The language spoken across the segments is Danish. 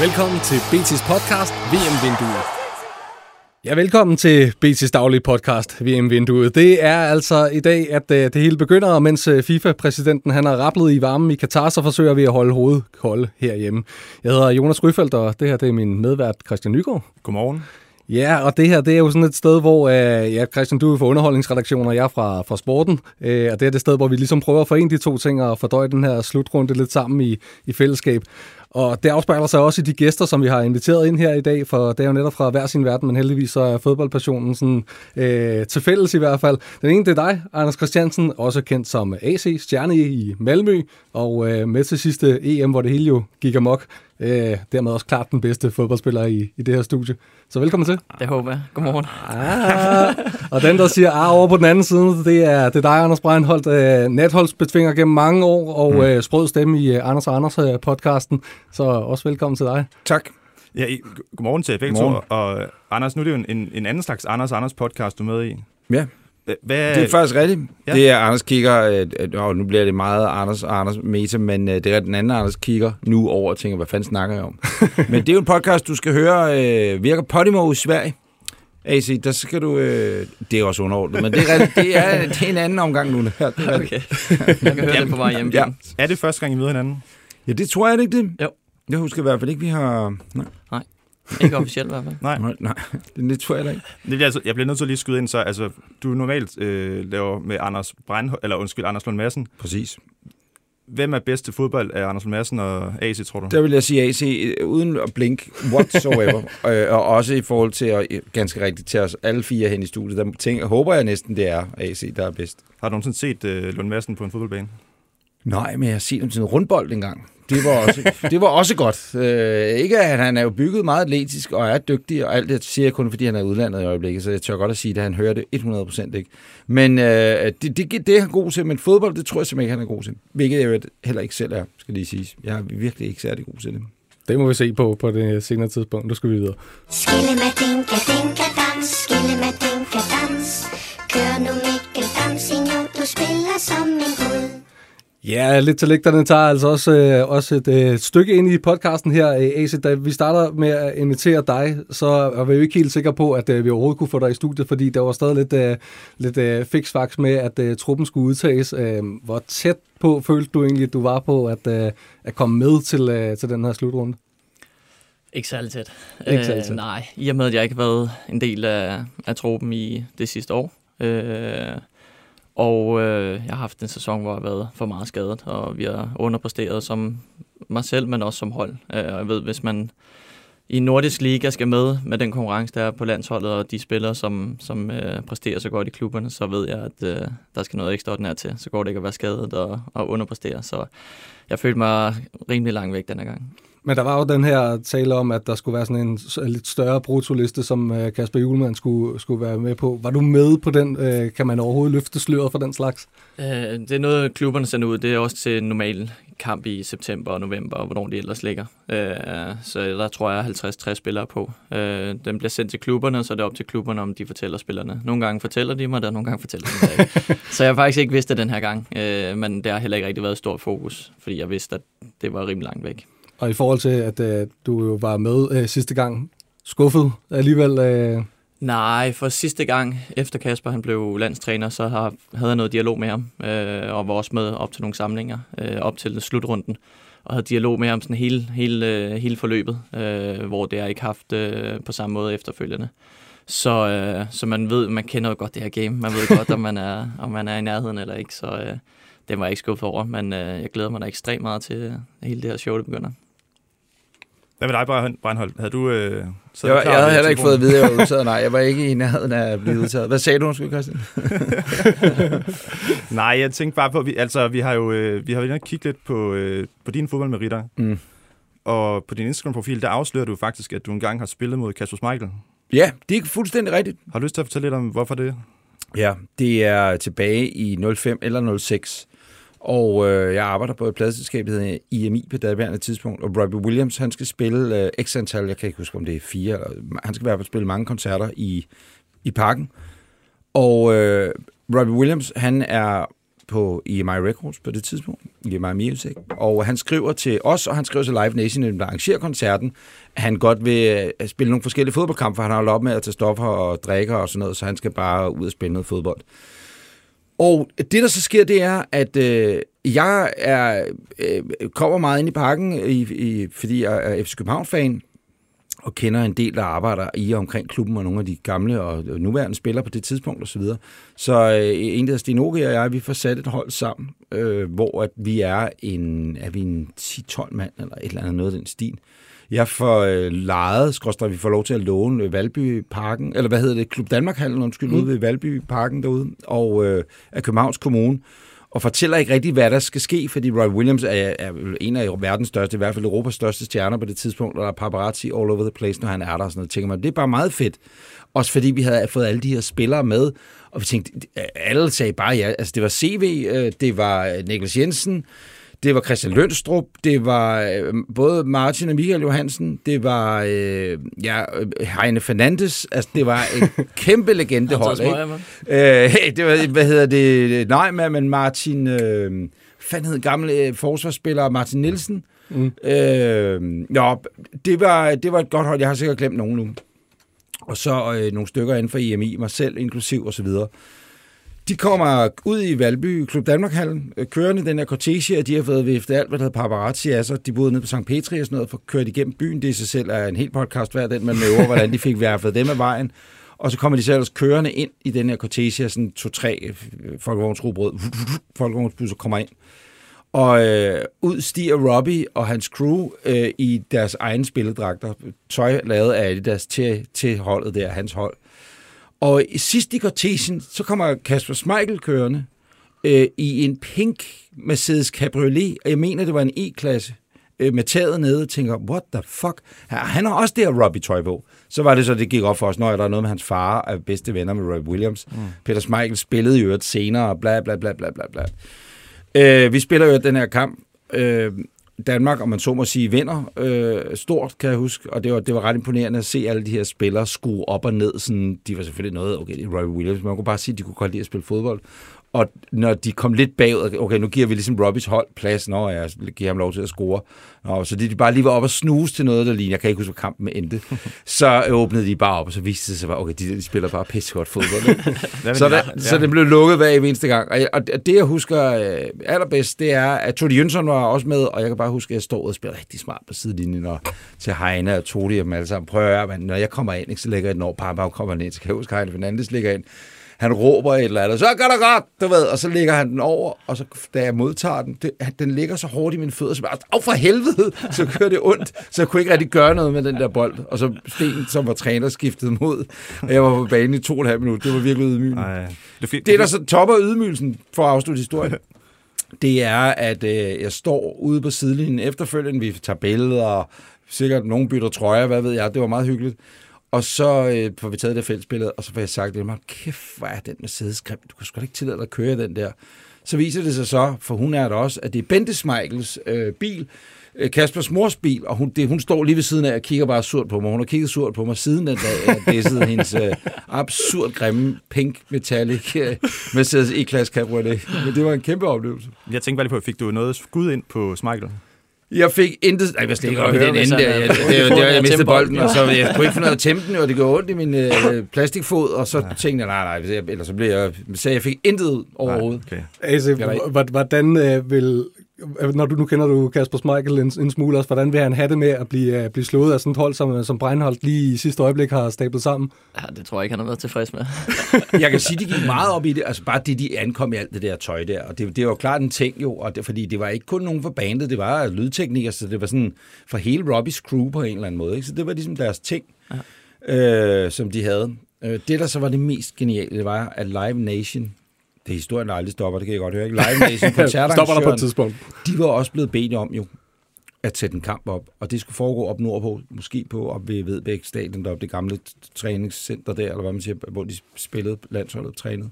Velkommen til BT's podcast VM-vinduet. Ja, velkommen til BT's daglige podcast, VM-vinduet. Det er altså i dag, at øh, det hele begynder, og mens øh, FIFA-præsidenten han har rapplet i varmen i Katar, så forsøger vi at holde hovedet kolde herhjemme. Jeg hedder Jonas Ryfeldt, og det her det er min medvært Christian Nygaard. Godmorgen. Ja, og det her det er jo sådan et sted, hvor øh, ja, Christian, du er fra underholdningsredaktionen, og jeg er fra, fra sporten. Øh, og det er det sted, hvor vi ligesom prøver at forene de to ting og fordøje den her slutrunde lidt sammen i, i fællesskab. Og det afspejler sig også i de gæster, som vi har inviteret ind her i dag, for det er jo netop fra hver sin verden, men heldigvis så er fodboldpassionen sådan, øh, til fælles i hvert fald. Den ene, det er dig, Anders Christiansen, også kendt som AC, stjerne i Malmø, og øh, med til sidste EM, hvor det hele jo gik amok. Øh, dermed også klart den bedste fodboldspiller i, i det her studie. Så velkommen til. Det håber jeg. Godmorgen. Ah, og den, der siger ah over på den anden side, det er, det er dig, Anders Breinholt, øh, natholdsbetvinger gennem mange år, og mm. øh, sprød stemme i øh, Anders og Anders øh, podcasten. Så også velkommen til dig. Tak. Ja, i, godmorgen til begge to. Og Anders, nu er det jo en, en, en anden slags Anders og Anders podcast, du er med i. Ja. Hvad, Det er faktisk rigtigt. Ja. Det er Anders kigger, øh, øh, nu bliver det meget Anders og Anders meta, men øh, det er den anden Anders kigger nu over og tænker, hvad fanden snakker jeg om? men det er jo en podcast, du skal høre, øh, virker Podimo i Sverige. AC, der skal du... Øh, det er også underordnet, men det er, det er, det er en anden omgang nu. Ja, det er. Okay. Jeg kan høre det på vej hjem. Ja. er det første gang, I møder hinanden? ja, det tror jeg det ikke det. Jo. Jeg husker i hvert fald ikke, vi har... Nej, Ikke officielt i hvert fald. Nej. nej, nej. Det, det tror jeg da ikke. Det, altså, jeg bliver nødt til at lige skyde ind, så altså, du normalt øh, laver med Anders Brein, eller undskyld, Anders Lund Madsen. Præcis. Hvem er bedst til fodbold af Anders Lund Madsen og AC, tror du? Der vil jeg sige AC, uden at blink whatsoever, øh, og også i forhold til at ganske rigtigt til os alle fire hen i studiet, der tænker, håber jeg næsten, det er AC, der er bedst. Har du nogensinde set øh, Lund Madsen på en fodboldbane? Nej, men jeg har set ham til en rundbold engang. Det var også, det var også godt. Øh, ikke at han er jo bygget meget atletisk og er dygtig, og alt det siger jeg kun, fordi han er udlandet i øjeblikket, så jeg tør godt at sige, at han hører det 100% ikke. Men øh, det, det, det er han god til, men fodbold, det tror jeg simpelthen ikke, han er god til. Hvilket jeg jo heller ikke selv er, skal lige sige. Jeg er virkelig ikke særlig god til det. Det må vi se på på det senere tidspunkt. Nu skal vi videre. Skille med dinka dinka dans, skille med dinka dans. Kør nu Mikkel Damsino, du spiller som en gud. Ja, lidt til lægterne tager altså også, øh, også et øh, stykke ind i podcasten her, øh, AC. Da vi starter med at invitere dig, så er vi jo ikke helt sikre på, at øh, vi overhovedet kunne få dig i studiet, fordi der var stadig lidt, øh, lidt øh, fix med, at øh, truppen skulle udtages. Øh, hvor tæt på følte du egentlig, at du var på at, øh, at komme med til, øh, til den her slutrunde? Ikke særlig tæt. Ikke særlig tæt. Øh, nej, i og med, at jeg ikke har været en del af, af truppen i det sidste år. Øh, og øh, jeg har haft en sæson, hvor jeg har været for meget skadet, og vi har underpresteret som mig selv, men også som hold. Øh, og jeg ved, hvis man i Nordisk Liga skal med med den konkurrence, der er på landsholdet, og de spillere, som, som øh, præsterer så godt i klubberne, så ved jeg, at øh, der skal noget ekstraordinært til. Så går det ikke at være skadet og, og underpræstere. Så jeg følte mig rimelig langt væk denne gang. Men der var jo den her tale om, at der skulle være sådan en lidt større brutoliste, som øh, Kasper Julemand skulle, skulle være med på. Var du med på den? Øh, kan man overhovedet løfte sløret for den slags? Øh, det er noget, klubberne sender ud. Det er også til normal kamp i september og november, og hvornår de ellers ligger. Øh, så der tror jeg 50-60 spillere på. Øh, den bliver sendt til klubberne, så er det op til klubberne, om de fortæller spillerne. Nogle gange fortæller de mig det, og nogle gange fortæller de mig det ikke. Så jeg har faktisk ikke vidst det den her gang. Øh, men det har heller ikke rigtig været et stort fokus, fordi jeg vidste, at det var rimelig langt væk. Og i forhold til, at øh, du jo var med øh, sidste gang, skuffet alligevel. Øh, Nej, for sidste gang, efter Kasper han blev landstræner, så har, havde jeg noget dialog med ham, øh, og var også med op til nogle samlinger, øh, op til slutrunden, og havde dialog med ham sådan hele, hele, øh, hele forløbet, øh, hvor det har ikke haft øh, på samme måde efterfølgende. Så, øh, så man ved, man kender jo godt det her game. Man ved godt, om man er, om man er i nærheden eller ikke, så øh, det var jeg ikke skuffet over, men øh, jeg glæder mig da ekstremt meget til øh, hele det her show, det begynder. Hvad med dig, Breinholt? Havde du øh, Jeg, var, klar jeg havde heller ikke fået at vide, at jeg var udtaget. Nej, jeg var ikke i nærheden af at blive udtaget. Hvad sagde du, undskyld, Christian? Nej, jeg tænkte bare på, vi, altså, vi har jo øh, vi har jo kigget lidt på, øh, på dine fodboldmeritter, Mm. og på din Instagram-profil, der afslører du faktisk, at du engang har spillet mod Kasper Schmeichel. Ja, det er fuldstændig rigtigt. Har du lyst til at fortælle lidt om, hvorfor det? Ja, det er tilbage i 05 eller 06. Og øh, jeg arbejder på et pladselskab, der hedder IMI på daværende tidspunkt. Og Robbie Williams, han skal spille øh, x antal, jeg kan ikke huske, om det er fire. Eller, han skal i hvert fald spille mange koncerter i, i parken. Og øh, Robbie Williams, han er på EMI Records på det tidspunkt, EMI Music, og han skriver til os, og han skriver til Live Nation, der arrangerer koncerten, at han godt vil øh, spille nogle forskellige fodboldkampe, for han har holdt op med at tage stoffer og drikke og sådan noget, så han skal bare ud og spille noget fodbold. Og det, der så sker, det er, at øh, jeg er, øh, kommer meget ind i pakken, i, i, fordi jeg er FC København-fan, og kender en del, der arbejder i og omkring klubben, og nogle af de gamle og nuværende spillere på det tidspunkt osv. Så, så øh, en der Sten Oge og jeg, vi får sat et hold sammen, øh, hvor at vi er en, er vi en 10-12 mand, eller et eller andet noget af den stil. Jeg får øh, lejet, skråstrej, vi får lov til at låne øh, Valby Parken, eller hvad hedder det, Klub Danmark-hallen, undskyld, mm. ude ved Valby Parken derude, og øh, af Københavns Kommune og fortæller ikke rigtig, hvad der skal ske, fordi Roy Williams er, er en af verdens største, i hvert fald Europas største stjerner på det tidspunkt, og der er paparazzi all over the place, når han er der og sådan noget. Tænker man, det er bare meget fedt. Også fordi vi havde fået alle de her spillere med, og vi tænkte, alle sagde bare ja. Altså, det var CV, øh, det var Niklas Jensen, det var Christian Lønstrup, det var øh, både Martin og Michael Johansen, det var øh, ja, Heine Fernandes, altså det var en kæmpe legendehold. ikke? Øh, det var, hvad hedder det, nej, men Martin, øh, fanden hed gamle øh, forsvarsspiller Martin Nielsen. Mm. Øh, ja, det var, det var et godt hold, jeg har sikkert glemt nogen nu. Og så øh, nogle stykker inden for EMI, mig selv inklusiv og så videre. De kommer ud i Valby, Klub Danmark-hallen, øh, kørende den her cortege, og de har fået viftet alt, hvad der hedder paparazzi altså, De boede nede på St. Petri og sådan noget, for kørt igennem byen. Det i sig selv er en helt podcast hver den, man med hvordan de fik værfet dem af vejen. Og så kommer de selv kørende ind i den her cortege, sådan to-tre øh, folkevognsrubrød, folkevognsbusser kommer ind. Og øh, ud stiger Robbie og hans crew øh, i deres egne spilledragter. Tøj lavet af Adidas til, til holdet der, hans hold. Og sidst i cortegen, så kommer Kasper Smeichel kørende øh, i en pink Mercedes Cabriolet, og jeg mener, det var en E-klasse, øh, med taget nede, og tænker, what the fuck? Han har også det her Robbie Toy på. Så var det så, det gik op for os, når der er noget med hans far, er bedste venner med Roy Williams. Mm. Peter Smeichel spillede jo et senere, bla bla bla bla bla bla. Øh, vi spiller jo den her kamp, øh, Danmark, om man så må sige, vinder øh, stort, kan jeg huske, og det var, det var ret imponerende at se alle de her spillere skue op og ned. Sådan, de var selvfølgelig noget, okay, det er Roy Williams, man kunne bare sige, at de kunne godt lide at spille fodbold. Og når de kom lidt bagud, okay, nu giver vi ligesom Robbies hold plads, når jeg giver ham lov til at score. Nå, så de bare lige var op og snuse til noget, der lignede. Jeg kan ikke huske, hvad kampen endte. så åbnede de bare op, og så viste det sig, okay, de, de spiller bare pissegodt fodbold. så, der, ja. så det blev lukket hver eneste gang. Og, og det, jeg husker øh, allerbedst, det er, at Todi Jønsson var også med, og jeg kan bare huske, at jeg stod og spillede rigtig smart på sidelinjen, og til Heine og Todi og dem alle sammen. Prøver jeg, men når jeg kommer ind, ikke, så lægger jeg den over, Papa kommer ned, så kan jeg huske, Heine Fernandes ligger ind han råber et eller andet, så gør det godt, du ved, og så ligger han den over, og så da jeg modtager den, det, den ligger så hårdt i mine fødder, så bare, af for helvede, så kører det ondt, så jeg kunne ikke rigtig gøre noget med den der bold, og så Sten, som var træner, skiftede mod, og jeg var på banen i to og en halv minut, det var virkelig ydmygende. Det, det, det, der så topper ydmygelsen, for at afslutte historien, det er, at øh, jeg står ude på sidelinjen efterfølgende, vi tager billeder, og sikkert nogen bytter trøjer, hvad ved jeg, det var meget hyggeligt. Og så øh, får vi taget det fællesbillede, og så får jeg sagt til mig, kæft, hvor er den Mercedes grim. Du kan sgu da ikke tillade dig at køre den der. Så viser det sig så, for hun er der også, at det er Bente Schmeichels øh, bil, øh, Kaspers mors bil, og hun, det, hun står lige ved siden af og kigger bare surt på mig. Hun har kigget surt på mig siden den dag, at det er siden hendes øh, absurd grimme pink metallic øh, Mercedes E-Class Cabriolet. Men det var en kæmpe oplevelse. Jeg tænkte bare lige på, fik du noget skud ind på Schmeichel? Jeg fik intet... Nej, jeg slet ikke i den ende der. Jeg, det, det, jeg mistede bolden, og så jeg kunne ikke finde noget at tæmme den, og det gjorde ondt i min øh, plastikfod, og så ja. tænkte jeg, nej, nej, eller så blev jeg... Så jeg fik intet overhovedet. Nej, okay. Altså, hvordan øh, vil når du nu kender du Kasper Schmeichel en, en smule også, hvordan vil han have det med at blive, uh, blive slået af sådan et hold, som, som Breinholt lige i sidste øjeblik har stablet sammen? Ja, det tror jeg ikke, han har været tilfreds med. jeg kan sige, de gik meget op i det, altså bare det, de ankom i alt det der tøj der, og det, det var klart en ting jo, og det, fordi det var ikke kun nogen for bandet, det var lydteknikere, så det var sådan for hele Robbies crew på en eller anden måde, ikke? så det var ligesom deres ting, ja. øh, som de havde. Øh, det, der så var det mest geniale, det var, at Live Nation det er historien, der aldrig stopper, det kan jeg godt høre. Ikke? Live Nation, Stopper der på et tidspunkt. De var også blevet bedt om jo, at sætte en kamp op, og det skulle foregå op nordpå, måske på op ved Vedbæk Stadion, deroppe det gamle træningscenter der, eller hvad man siger, hvor de spillede landsholdet trænede.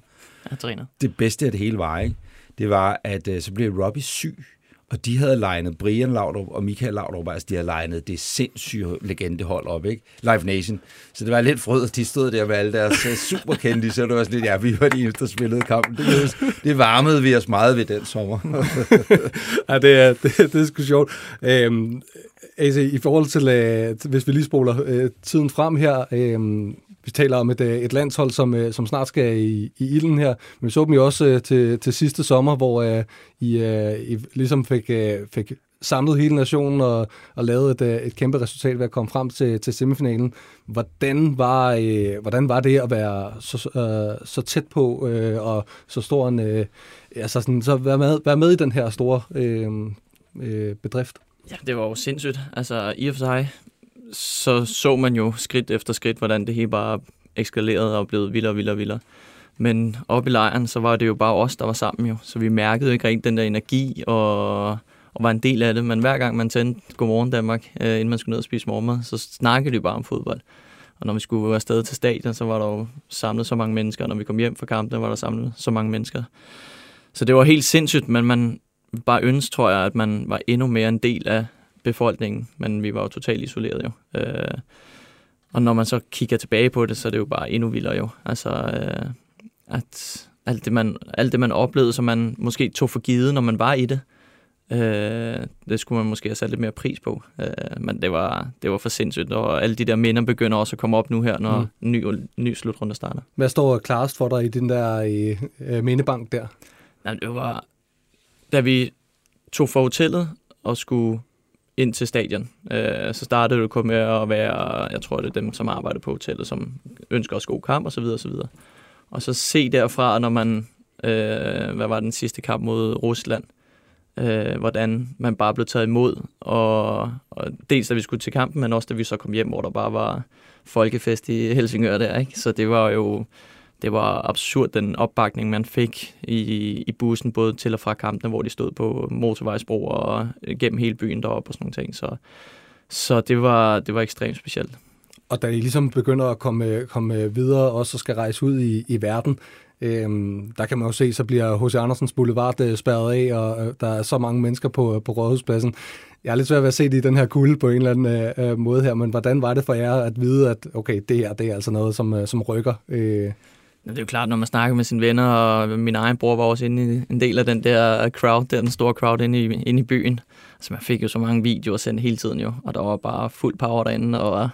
Ja, træner. Det bedste af det hele var, ikke? det var, at uh, så blev Robbie syg, og de havde legnet Brian Laudrup og Michael Laudrup, altså de havde legnet det sindssyge legendehold op, ikke? Live Nation. Så det var lidt frød, at de stod der med alle deres øh, superkendte, så det var sådan lidt, ja, vi var de eneste, der spillede kampen. Det, det, det varmede vi os meget ved den sommer. ja, det er, det, det er sgu sjovt. Øhm, altså, i forhold til, øh, hvis vi lige spoler øh, tiden frem her, øh, vi taler om et, øh, et landshold, som, øh, som snart skal i, i ilden her. Men vi så dem jo også øh, til, til sidste sommer, hvor uh, I, uh, I ligesom fik, uh, fik samlet hele nationen og, og lavet et, et kæmpe resultat ved at komme frem til, til semifinalen. Hvordan var, øh, hvordan var det at være så, øh, så tæt på øh, og så stor en... Øh, altså sådan, så være med, være med i den her store øh, øh, bedrift? Ja, det var jo sindssygt. Altså, i og for sig, så så man jo skridt efter skridt, hvordan det hele bare eskalerede og blev vildere og vildere og vildere. Men oppe i lejren, så var det jo bare os, der var sammen jo. Så vi mærkede ikke rigtig den der energi og, og var en del af det. Men hver gang man tændte Godmorgen Danmark, øh, inden man skulle ned og spise morgenmad, så snakkede de bare om fodbold. Og når vi skulle afsted til stadion, så var der jo samlet så mange mennesker. Og når vi kom hjem fra kampene, var der samlet så mange mennesker. Så det var helt sindssygt, men man bare ønskede, tror jeg, at man var endnu mere en del af, befolkningen, men vi var jo totalt isoleret jo. Øh, og når man så kigger tilbage på det, så er det jo bare endnu vildere jo. Altså, øh, at alt det, man, alt det, man oplevede, som man måske tog for givet, når man var i det, øh, det skulle man måske have sat lidt mere pris på. Øh, men det var, det var for sindssygt, og alle de der minder begynder også at komme op nu her, når mm. ny, ny slutrunde starter. Hvad står klarest for dig i den der øh, mindebank der? Jamen, det var, da vi tog for hotellet og skulle ind til stadion. Øh, så startede det kun med at være, jeg tror det er dem, som arbejder på hotellet, som ønsker os god kamp osv. osv. Og så se derfra, når man, øh, hvad var den sidste kamp mod Rusland, øh, hvordan man bare blev taget imod. Og, og dels da vi skulle til kampen, men også da vi så kom hjem, hvor der bare var folkefest i Helsingør der. Ikke? Så det var jo det var absurd, den opbakning, man fik i, i bussen, både til og fra kampene, hvor de stod på motorvejsbroer og øh, gennem hele byen deroppe og sådan nogle ting. Så, så det, var, det var ekstremt specielt. Og da I ligesom begynder at komme, øh, komme øh, videre og så skal rejse ud i, i verden, øhm, der kan man jo se, så bliver H.C. Andersens Boulevard øh, spærret af, og øh, der er så mange mennesker på, på Rådhuspladsen. Jeg er lidt svært ved at se det i den her kulde på en eller anden øh, øh, måde her, men hvordan var det for jer at vide, at okay, det her det er altså noget, som, som rykker? Øh, det er jo klart, når man snakker med sine venner, og min egen bror var også inde i en del af den der crowd, der den store crowd inde i, inde i byen. Så man fik jo så mange videoer sendt hele tiden jo, og der var bare fuld power derinde, og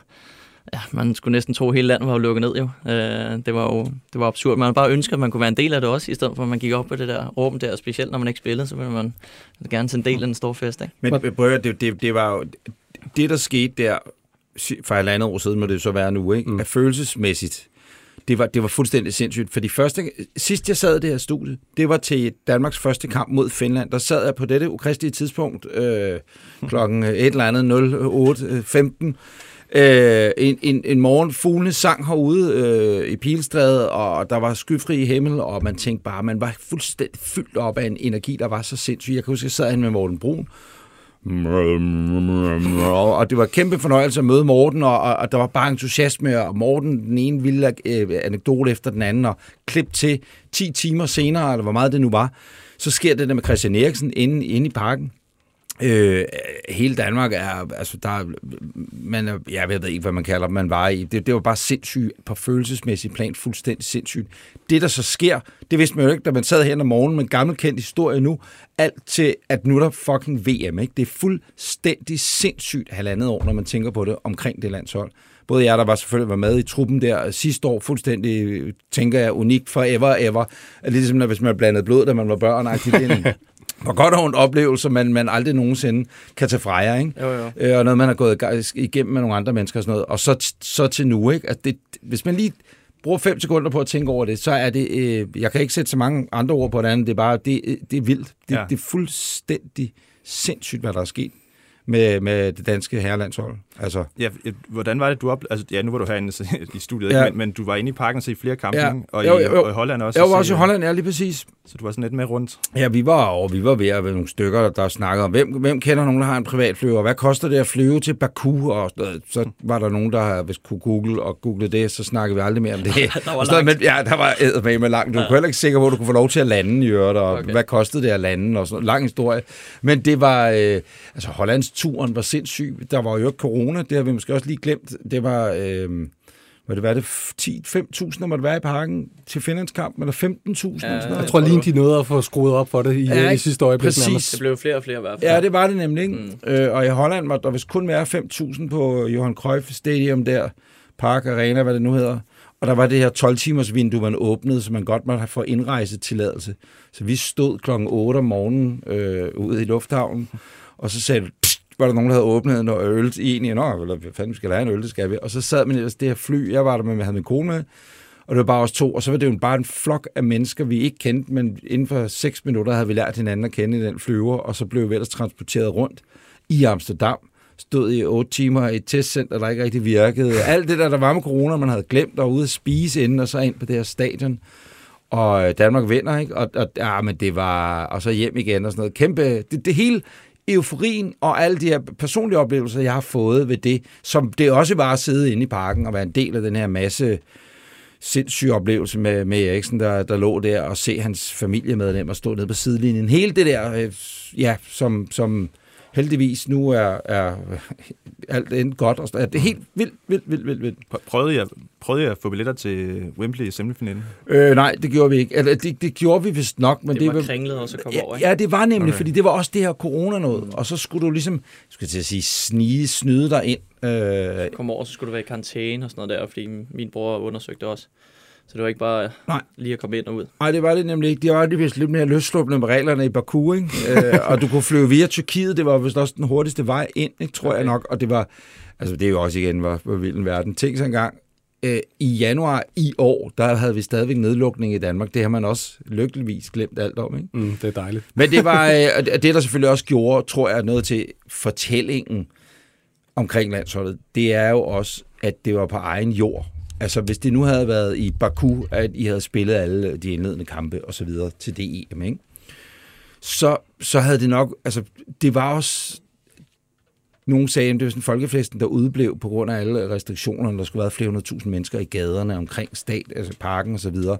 ja, man skulle næsten tro, at hele landet var lukket ned jo. Øh, det var jo det var absurd. Man bare ønsker, at man kunne være en del af det også, i stedet for at man gik op på det der rum der, specielt når man ikke spillede, så ville man gerne til en del af den store fest. Ikke? Men prøv det, det, det var jo, det der skete der, for et andet år siden må det så være nu, ikke? Mm. er følelsesmæssigt det var, det var fuldstændig sindssygt. For de første, sidst jeg sad i det her studie, det var til Danmarks første kamp mod Finland. Der sad jeg på dette ukristelige tidspunkt øh, klokken et eller andet 08.15 øh, øh, en, en, en morgen fuglene sang herude øh, i Pilstræde, og der var skyfri himmel, og man tænkte bare, man var fuldstændig fyldt op af en energi, der var så sindssyg. Jeg kan huske, jeg sad med Morten Brun, og det var kæmpe fornøjelse at møde Morten, og, og der var bare entusiasme, og Morten, den ene vilde øh, anekdote efter den anden, og klip til 10 timer senere, eller hvor meget det nu var, så sker det der med Christian Eriksen inde, inde i parken. Øh, hele Danmark er, altså der, man er, jeg ved ikke, hvad man kalder man var i. Det, det var bare sindssygt på følelsesmæssig plan, fuldstændig sindssygt. Det, der så sker, det vidste man jo ikke, da man sad her om morgenen med en gammelkendt historie nu, alt til, at nu er der fucking VM, ikke? Det er fuldstændig sindssygt halvandet år, når man tænker på det omkring det landshold. Både jeg, der var selvfølgelig var med i truppen der sidste år, fuldstændig, øh, tænker jeg, unikt forever, ever. Ligesom når, hvis man blandede blod, da man var børn, hvor godt og ondt oplevelse, man, man aldrig nogensinde kan tage fra jer, ikke? Jo, jo. Øh, og noget, man har gået igennem med nogle andre mennesker og sådan noget. Og så, så til nu, ikke? At det, hvis man lige bruger fem sekunder på at tænke over det, så er det, øh, jeg kan ikke sætte så mange andre ord på det andet, det er bare, det, det er vildt. Det, ja. det er fuldstændig sindssygt, hvad der er sket med, med det danske herrelandshold. Altså, Ja, hvordan var det, du op... Altså, ja, nu var du herinde i studiet, Ja. men, men du var inde i parken og se flere kampe, Ja. og, i, jo, jo. og i Holland også. jeg var også i Holland, ja, lige præcis. Så du var sådan lidt med rundt. Ja, vi var over, vi var ved at være nogle stykker, der, snakkede om, hvem, hvem kender nogen, der har en privatflyver, hvad koster det at flyve til Baku, og så var der nogen, der hvis kunne google og google det, så snakkede vi aldrig mere om det. Der var Og sådan, men, ja, der var med med langt. Du ja. kunne heller ikke sikker, hvor du kunne få lov til at lande i øvrigt, og okay. Hvad kostede det at lande, og sådan. Lang historie. Men det var, øh, altså Hollands turen var sindssyg. Der var jo ikke corona, det har vi måske også lige glemt. Det var, øh, hvad det var det, 10-5.000, der måtte være i parken til Finlandskampen, eller 15.000 eller sådan noget. Jeg tror lige, de nåede at få skruet op for det i, Ja, ja, i sidste øjeblik Præcis. nærmest. Det blev flere og flere i hvert fald. Ja, det var det nemlig. Ikke? Mm. Øh, og i Holland måtte der vist kun være 5.000 på Johan Cruyff Stadium der, Park Arena, hvad det nu hedder. Og der var det her 12-timers vindue, man åbnede, så man godt måtte få indrejsetilladelse. Så vi stod klokken 8 om morgenen øh, ude i lufthavnen, og så sagde var der nogen, der havde åbnet en øl til en. Nå, eller hvad fanden skal have en øl, det skal vi. Og så sad man ellers det her fly, jeg var der med, jeg havde min kone med, og det var bare os to, og så var det jo bare en flok af mennesker, vi ikke kendte, men inden for seks minutter havde vi lært hinanden at kende i den flyver, og så blev vi ellers transporteret rundt i Amsterdam, stod i otte timer i et testcenter, der ikke rigtig virkede. Alt det der, der var med corona, man havde glemt, og ude at spise inden, og så ind på det her stadion. Og øh, Danmark vinder, ikke? Og, og, ja, men det var... Og så hjem igen og sådan noget. Kæmpe... Det, det hele euforien og alle de her personlige oplevelser, jeg har fået ved det, som det også var at sidde inde i parken og være en del af den her masse sindssyge oplevelse med, med Eriksen, der, der lå der, og se hans familiemedlemmer stå nede på sidelinjen. Hele det der, øh, ja, som, som heldigvis nu er, er alt endt godt. Og sådan- det er helt vildt, vildt, vildt, vildt, vildt. Pr- Prøvede jeg, prøvede jeg at få billetter til Wembley i semifinalen? Øh, nej, det gjorde vi ikke. Eller, det, det gjorde vi vist nok, men Det, det var kringlet også at komme over, Ja, ikke? ja, det var nemlig, okay. Fordi det var også det her corona noget, og så skulle du ligesom, skulle jeg til at sige, snige, snyde dig ind. Øh, Kom over, så skulle du være i karantæne og sådan noget der, fordi min bror undersøgte også. Så det var ikke bare Nej. lige at komme ind og ud. Nej, det var det nemlig ikke. De var lige vist lidt mere løsslåbende med reglerne i Baku, ikke? øh, og du kunne flyve via Tyrkiet. Det var vist også den hurtigste vej ind, ikke, tror okay. jeg nok. Og det var, altså det er jo også igen, hvor, hvor vild en verden. Tænk sig engang, øh, i januar i år, der havde vi stadigvæk nedlukning i Danmark. Det har man også lykkeligvis glemt alt om, ikke? Mm, det er dejligt. Men det var øh, og det, der selvfølgelig også gjorde, tror jeg, noget til fortællingen omkring landsholdet. Det er jo også, at det var på egen jord. Altså, hvis det nu havde været i Baku, at I havde spillet alle de indledende kampe og så videre til det EM, ikke? Så, så havde det nok... Altså, det var også... Nogen sagde, at det var sådan folkefesten, der udblev på grund af alle restriktionerne. Der skulle være flere hundrede tusind mennesker i gaderne omkring stat, altså parken og så videre.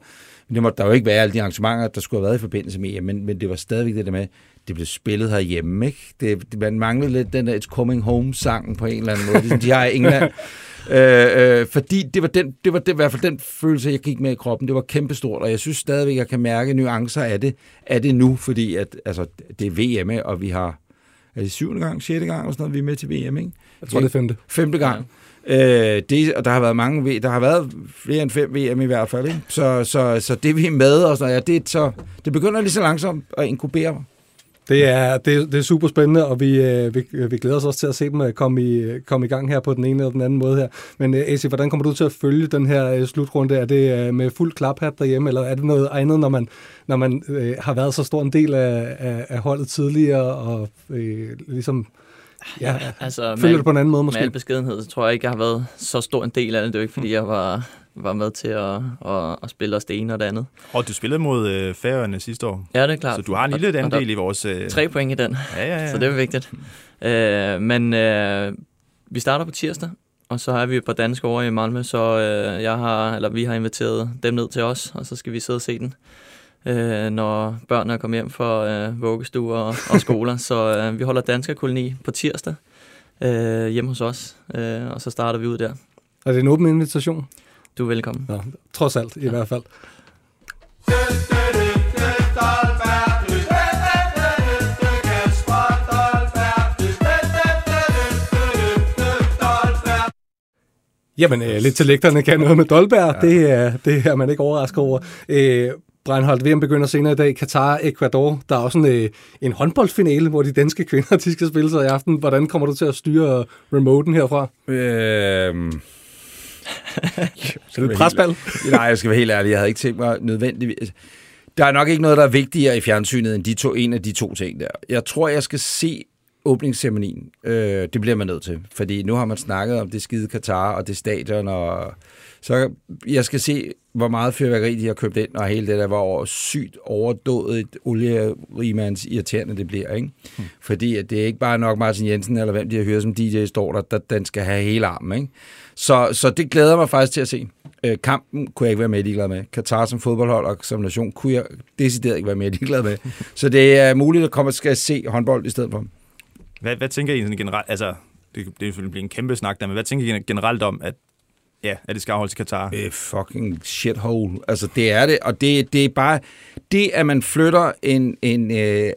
Men det måtte der jo ikke være alle de arrangementer, der skulle have været i forbindelse med EM, men, men det var stadigvæk det der med, det blev spillet herhjemme, ikke? Det, det, man manglede lidt den der It's Coming Home-sangen på en eller anden måde, ligesom de har i England. øh, øh, fordi det var, den, det var det, i hvert fald den følelse, jeg gik med i kroppen. Det var kæmpestort, og jeg synes stadigvæk, jeg kan mærke nuancer af det, af det nu, fordi at, altså, det er VM, og vi har er det syvende gang, sjette gang, eller sådan noget, vi er med til VM, ikke? Jeg tror, det er femte. Femte gang. Ja. Øh, det, og der har været mange, der har været flere end fem VM i hvert fald, ikke? Så, så, så det vi er med, og sådan, ja, det, så, det begynder lige så langsomt at inkubere. Det er, det, er- det er super spændende, og vi, øh, vi, vi glæder os også til at se dem øh, komme i, komme i gang her på den ene eller den anden måde her. Men øh, AC, hvordan kommer du til at følge den her øh, slutrunde? Er det øh, med fuld klaphat derhjemme, eller er det noget andet, når man, når man øh, har været så stor en del af, af, af holdet tidligere, og øh, ligesom ja, Altså, følger med, det på en anden måde med al måske? beskedenhed, så tror jeg ikke, jeg har været så stor en del af det. Det er jo ikke, fordi jeg var, var med til at, at, at spille os det ene og det andet. Og du spillede mod øh, Færøerne sidste år. Ja, det er klart. Så du har en lille Og- og andel i vores... Øh, Tre point i den. Ja, ja, ja. Så det er vigtigt. Øh, men øh, vi starter på tirsdag, og så er vi på dansk over i Malmø, så øh, jeg har, eller vi har inviteret dem ned til os, og så skal vi sidde og se den, øh, når børnene er kommet hjem fra øh, vuggestuer og, og skoler. så øh, vi holder danskerkoloni på tirsdag øh, hjemme hos os, øh, og så starter vi ud der. Er det en åben invitation? Du er velkommen. Nå, trods alt, i ja. hvert fald. Jamen, øh, lidt til lægterne kan noget med Dolberg. Ja. Det, er, det er man ikke overrasket over. Øh, Breinholt, VM begynder senere i dag. Katar, Ecuador. Der er også en, øh, en håndboldfinale, hvor de danske kvinder de skal spille sig i aften. Hvordan kommer du til at styre remoten herfra? Øhm, Det et presbal? Nej, jeg skal være helt ærlig. Jeg havde ikke tænkt mig nødvendigvis... Der er nok ikke noget, der er vigtigere i fjernsynet end de to, en af de to ting der. Jeg tror, jeg skal se åbningsceremonien. Øh, det bliver man nødt til, fordi nu har man snakket om det skide Katar og det stadion, og så jeg skal se, hvor meget fyrværkeri de har købt ind, og hele det der, hvor sygt overdået olierimands irriterende det bliver, ikke? Hmm. Fordi at det er ikke bare nok Martin Jensen, eller hvem de har hørt som DJ står der, der den skal have hele armen, ikke? Så, så det glæder mig faktisk til at se. Øh, kampen kunne jeg ikke være med ligeglad med. Katar som fodboldhold og som nation kunne jeg decideret ikke være med ligeglad med. Så det er muligt at komme og skal se håndbold i stedet for. Hvad, hvad tænker I sådan generelt, altså det, det er selvfølgelig en kæmpe snak der, men hvad tænker I generelt om, at ja, at det skal afholdes i Katar? Øh, fucking shithole. Altså, det er det, og det, det er bare... Det, at man flytter en... en øh,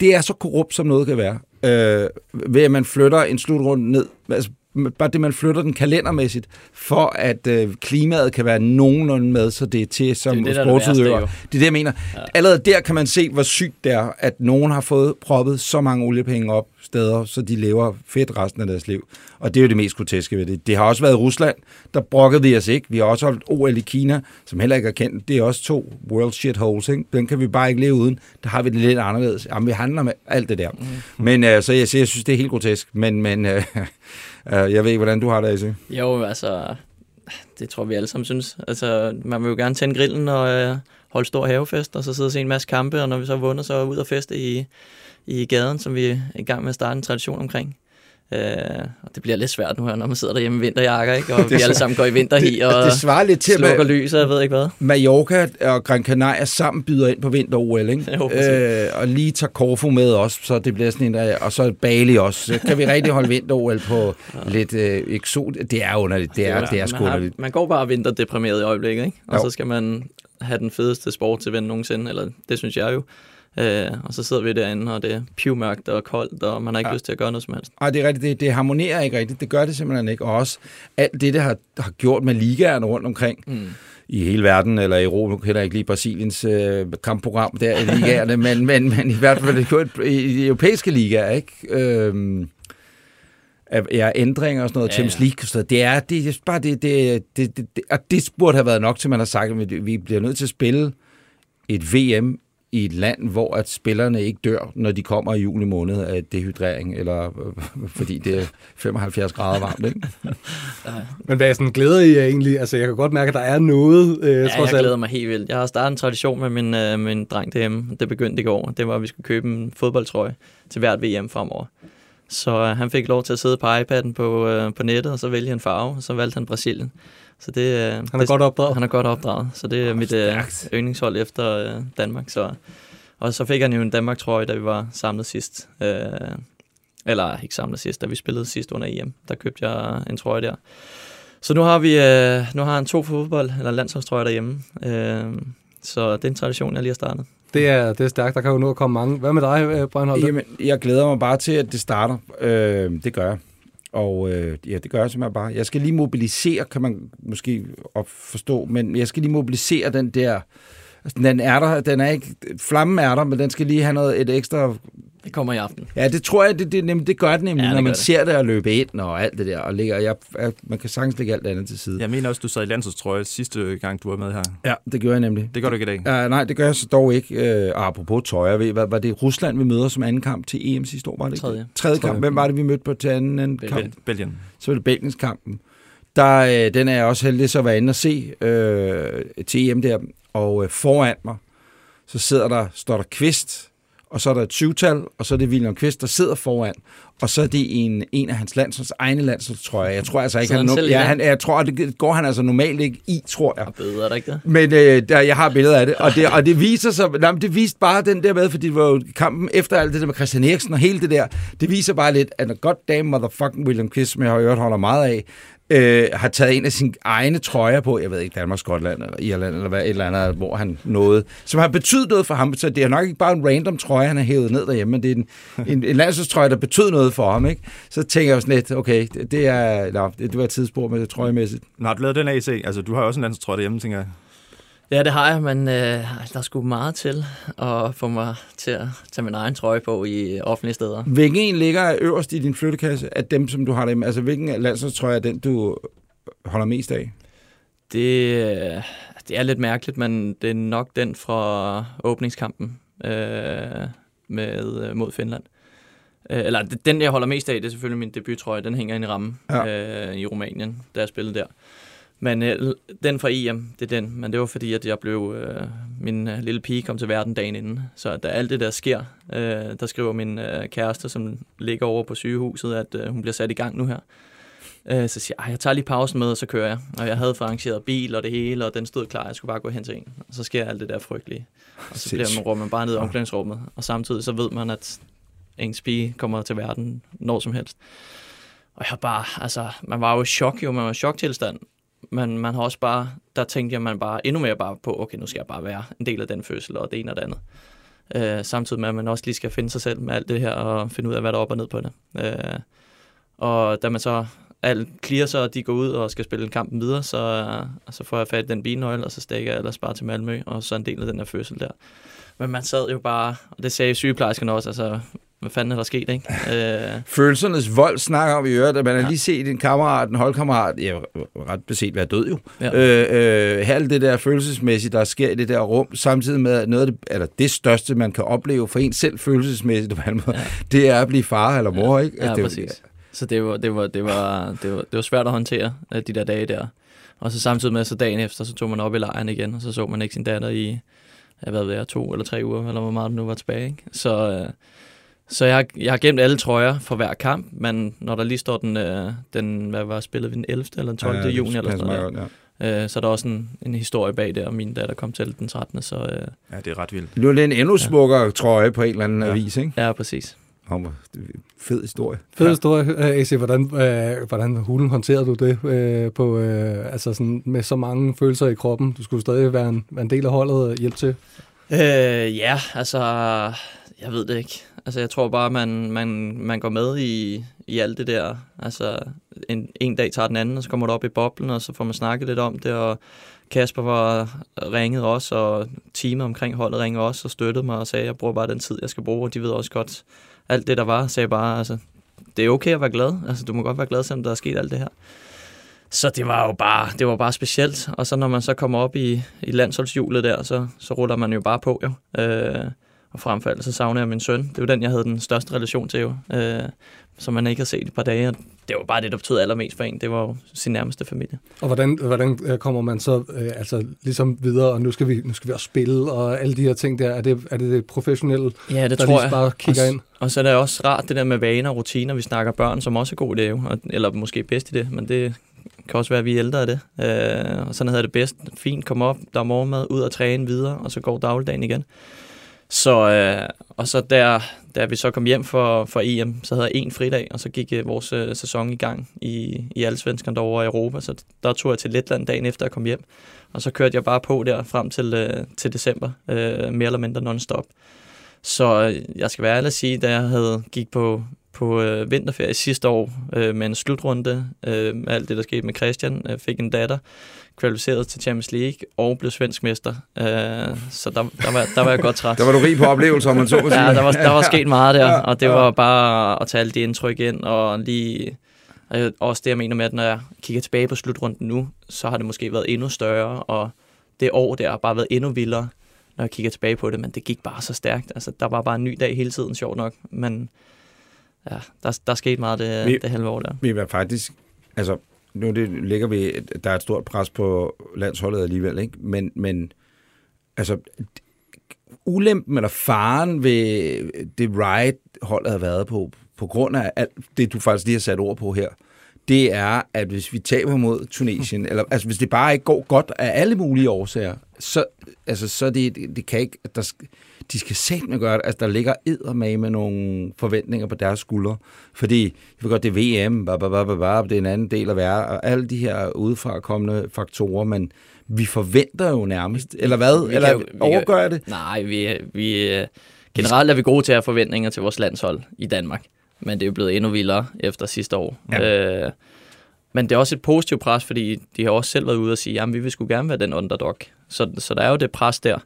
det er så korrupt, som noget kan være. Øh, ved at man flytter en slutrunde ned. Altså, bare det, man flytter den kalendermæssigt, for at øh, klimaet kan være nogenlunde med, så det er til som Det er det, er det sportsudøver. værste, Det er det, jeg mener. Ja. Allerede der kan man se, hvor sygt det er, at nogen har fået proppet så mange oliepenge op steder, så de lever fedt resten af deres liv. Og det er jo det mest groteske ved det. Det har også været Rusland, der brokkede vi os ikke. Vi har også holdt OL i Kina, som heller ikke er kendt. Det er også to world shitholes, ikke? Den kan vi bare ikke leve uden. Der har vi det lidt anderledes. Jamen, vi handler med alt det der. Mm. Men øh, så jeg, så jeg synes, det er helt grotesk. Men, men øh, Øh, jeg ved ikke, hvordan du har det, AC. Jo, altså, det tror vi alle sammen synes. Altså, man vil jo gerne tænde grillen og øh, holde stor havefest, og så sidde og se en masse kampe, og når vi så vunder, så ud og feste i, i gaden, som vi er i gang med at starte en tradition omkring. Øh, og det bliver lidt svært nu her, når man sidder derhjemme i vinterjakker, ikke? og vi alle sammen går i vinterhi og det svarer lidt til, slukker at lys, og jeg ved ikke hvad. Mallorca og Gran Canaria sammen byder ind på vinter-OL, ikke? Jo, øh, og lige tager Corfu med os, så det bliver sådan en, og så Bali også. Så kan vi rigtig holde vinter-OL på lidt øh, eksot. Det er underligt. Det er, det er sgu man, har, man går bare vinterdeprimeret i øjeblikket, ikke? og Jo. så skal man have den fedeste sport til ven nogensinde, eller det synes jeg jo. Øh, og så sidder vi derinde, og det er pivmørkt og koldt, og man har ikke ja. lyst til at gøre noget som helst. Ej, det er rigtigt. Det, det harmonerer ikke rigtigt. Det gør det simpelthen ikke. Og også alt det, der har, har gjort med ligaerne rundt omkring Mm. i hele verden, eller i Europa, nu kender jeg ikke lige Brasiliens øh, kampprogram der i ligaerne, men, men, men i hvert fald det gjort i de europæiske ligaer, ikke? Øhm, ja, ændringer og sådan noget, Ja, Champions. League og sådan noget. Det er, det er bare det, det, det, det, det, og det burde have været nok til, man har sagt, at vi bliver nødt til at spille et VM i et land, hvor at spillerne ikke dør, når de kommer i juli måned af dehydrering, eller øh, fordi det er 75 grader varmt, ikke? Men hvad er sådan glæder I jer egentlig? Altså, jeg kan godt mærke, at der er noget, øh, Ja, trods jeg alt. glæder mig helt vildt. Jeg har startet en tradition med min, øh, min dreng derhjemme. Det begyndte i går. Det var, at vi skulle købe en fodboldtrøje til hvert VM fremover. Så øh, han fik lov til at sidde på iPad'en på, øh, på nettet, og så vælge en farve, og så valgte han Brasilien. Så det, øh, Han er det, godt opdraget. Han er godt opdraget, så det er mit øh, stærkt. yndlingshold efter øh, Danmark. Så. Og så fik han jo en Danmark-trøje, da vi var samlet sidst. Øh, eller ikke samlet sidst, da vi spillede sidst under EM. Der købte jeg en trøje der. Så nu har vi øh, nu har han to fodbold eller landsholdstrøjer derhjemme. Øh, så det er en tradition, jeg lige har startet. Det er, det er stærkt. Der kan jo nå at komme mange. Hvad med dig, øh, Brøndholt? Jamen, jeg glæder mig bare til, at det starter. Øh, det gør jeg. Og øh, ja, det gør jeg simpelthen bare. Jeg skal lige mobilisere, kan man måske op forstå, men jeg skal lige mobilisere den der... Altså, den er der, den er ikke... Flammen er der, men den skal lige have noget, et ekstra... Det kommer i aften. Ja, det tror jeg, det, det, nemlig, det gør det nemlig, Ja, det når man det. ser det og løbe ind og alt det der. Og ligger, jeg, jeg, man kan sagtens lægge alt andet til side. Jeg mener også, du sad i landsholdstrøje sidste gang, du var med her. Ja, det gør jeg nemlig. Det gør du ikke i dag. Ja, nej, det gør jeg så dog ikke. Øh, apropos tøj, jeg ved, hvad, var det Rusland, vi møder som anden kamp til EM sidste år, var det ikke? Tredje. Tredje kamp. Hvem var det, vi mødte på til anden, anden Belgien. kamp? Bel- Belgien. så er det Belgiens kampen. Der, øh, den er jeg også heldig så at være inde og se øh, til EM der. Og øh, foran mig, så sidder der, står der Kvist, og så er der et syvtal, og så er det William Kvist, der sidder foran. Og så er det en, en af hans landsholds, egne landsholdstrøjer. Jeg tror altså ikke, han, han no- ja, han, jeg tror, det går han altså normalt ikke i, tror jeg. Og bøder, er der ikke det? Men øh, der, jeg har billeder af det, og det, og det viser sig, nej, det viste bare den der med, fordi det var jo kampen efter alt det der med Christian Eriksen og hele det der, det viser bare lidt, at goddamn motherfucking William Kvist, som jeg har hørt holder meget af, øh, har taget en af sine egne trøjer på, jeg ved ikke, Danmark, Skotland eller Irland, eller hvad, et eller andet, hvor han nåede, som har betydet noget for ham, så det er nok ikke bare en random trøje, han har hævet ned derhjemme, men det er en, en, en landsholdstrøje, der betød noget for ham, ikke? Så tænker jeg jo sådan lidt, okay, det, det er, no, det, det var et tidsspor med det trøjemæssigt. Nå, har du lavet den AC? Altså, du har også en landsholdstrøje derhjemme, tænker jeg. Ja, det har jeg, men øh, der er sgu meget til at få mig til at tage min egen trøje på i offentlige steder. Hvilken en ligger øverst i din flyttekasse af dem, som du har dem? Altså, hvilken landsholdstrøje er den, du holder mest af? Det, det er lidt mærkeligt, men det er nok den fra åbningskampen øh, med, øh, mod Finland. Øh, eller den, jeg holder mest af, det er selvfølgelig min debuttrøje. Den hænger i rammen Ja. ja. øh, i Rumænien, da jeg spillede der. Men øh, den fra EM, det er den. Men det var fordi, at jeg blev... Øh, min øh, lille pige kom til verden dagen inden. Så da alt det der sker, øh, der skriver min øh, kæreste, som ligger over på sygehuset, at øh, hun bliver sat i gang nu her. Øh, så siger jeg, "Ej, jeg tager lige pausen med, og så kører jeg. Og jeg havde arrangeret bil og det hele, og den stod klar. Jeg skulle bare gå hen til en. Og så sker alt det der frygtelige. Og så bliver man, man bare ned i omklædningsrummet. Og samtidig så ved man, at ens pige kommer til verden når som helst. Og jeg bare, altså, man var jo i chok jo, man var i choktilstand. Men man har også bare, der tænkte jeg man bare endnu mere bare på, okay, nu skal jeg bare være en del af den fødsel, og det ene og det andet. Øh, samtidig med, at man også lige skal finde sig selv med alt det her, og finde ud af, hvad der er op og ned på det. Øh, og da man så alt clear sig, og de går ud og skal spille kampen videre, så, så får jeg fat i den bilnøgle, og så stikker jeg ellers bare til Malmø, og så en del af den her fødsel der. Men man sad jo bare, og det sagde sygeplejerskerne også, altså, hvad fanden er der sket, ikke? Øh, Følelsernes vold snakker om i øret, at man har Ja. lige set en kammerat, en holdkammerat, ja, ret beset være død jo. Ja. Øh, øh, alt det der følelsesmæssigt, der sker i det der rum, samtidig med at noget af det, eller det største, man kan opleve for en selv følelsesmæssigt, på en måde, Ja. det er at blive far eller mor, ikke? Ja, det, jo- præcis. Så det var, det, var, det, var, det, var, det var svært at håndtere øh, de der dage der. Og så samtidig med, så dagen efter, så tog man op i lejren igen, og så så man ikke sin datter i, ja, hvad ved jeg, to eller tre uger, eller hvor meget det nu var tilbage. Ikke? Så, øh, så jeg, har- jeg har gemt alle trøjer for hver kamp, men når der lige står den, øh, den hvad var spillet vi den 11. eller den 12. Ja, det juni, eller sådan noget, godt, ja. øh, så er der også en, en historie bag det, og min datter kom til den 13. Så øh, Ja, det er ret vildt. Nu er det en endnu smukkere trøje på en eller anden Ja. avis, ikke? ja, præcis. En fed historie. Fed historie, øh, AC. Hvordan, øh, hvordan hulen håndterede du det øh, på, øh, altså sådan, med så mange følelser i kroppen? Du skulle stadig være en, være en del af holdet og hjælpe til. Øh, ja, altså, jeg ved det ikke. Altså, jeg tror bare, man, man, man går med i, i alt det der. Altså, en, en dag tager den anden, og så kommer du op i boblen, og så får man snakket lidt om det, og Kasper var ringet også, og teamet omkring holdet ringede også og støttede mig og sagde, at jeg bruger bare den tid, jeg skal bruge, og de ved også godt, alt det, der var, sagde bare, altså, det er okay at være glad. Altså, du må godt være glad, selvom der er sket alt det her. Så det var jo bare, det var bare specielt. Og så når man så kommer op i, i landsholdshjulet der, så, så ruller man jo bare på jo. Øh, og frem for alt, så savner jeg min søn. Det var den, jeg havde den største relation til jo. Øh, som man ikke har set i et par dage. Og det var bare det, der betød allermest for en. Det var jo sin nærmeste familie. Og hvordan, hvordan øh, kommer man så øh, altså, ligesom videre, og nu skal, vi, nu skal vi også spille, og alle de her ting der. Er det er det, det professionelle, Ja, det der tror jeg. bare kigger og, ind? Og så er det også rart, det der med vaner og rutiner. Vi snakker børn, som også er gode i det jo. Og, eller måske bedst i det, men det kan også være, at vi er ældre af det. Øh, og sådan havde det bedst. Fint, kom op, der er morgenmad, ud og træne videre, og så går dagligdagen igen. Så, øh, og så der, da vi så kom hjem for, for EM, så havde jeg en fridag, og så gik øh, vores øh, sæson i gang i, i alle derovre i Europa. Så der tog jeg til Letland dagen efter jeg kom hjem. Og så kørte jeg bare på der frem til, øh, til december, øh, mere eller mindre non-stop. Så øh, jeg skal være ærlig at sige, da jeg havde gik på, på øh, vinterferie sidste år øh, med en slutrunde, øh, med alt det, der skete med Christian, øh, fik en datter, kvalificeret til Champions League og blev svensk mester. Øh, så der, der, var, der var jeg godt træt. Der var du rig på oplevelser, om man så sige. Ja, der var, der var sket meget der, Ja, og det ja. var bare at tage alle de indtryk ind, og lige... og Også det, jeg mener med, at når jeg kigger tilbage på slutrunden nu, så har det måske været endnu større, og det år der har bare været endnu vildere, når jeg kigger tilbage på det, men det gik bare så stærkt. Altså, der var bare en ny dag hele tiden, sjovt nok, men ja, der, der skete meget det, Vi- det halve år der. Vi var faktisk, altså, nu det ligger vi, der er et stort pres på landsholdet alligevel, ikke? Men, men altså, ulempen eller faren ved det ride, holdet har været på, på grund af alt det, du faktisk lige har sat ord på her, det er, at hvis vi taber mod Tunesien, eller altså hvis det bare ikke går godt af alle mulige årsager, så, altså, så det, det kan ikke, der, de skal sætte med gøre det, altså der ligger eddermage med nogle forventninger på deres skuldre, fordi jeg ved godt, det er VM, blah, det er en anden del af verden, og alle de her udefra kommende faktorer, men vi forventer jo nærmest, eller hvad? vi eller kan jo- vi kan- overgør jeg det? Nej, vi, vi, generelt er vi gode til at have forventninger til vores landshold i Danmark. Men det er jo blevet endnu vildere efter sidste år. Ja. Øh, men det er også et positivt pres, fordi de har også selv været ude og sige, at vi vil sgu gerne være den underdog. Så, så der er jo det pres der.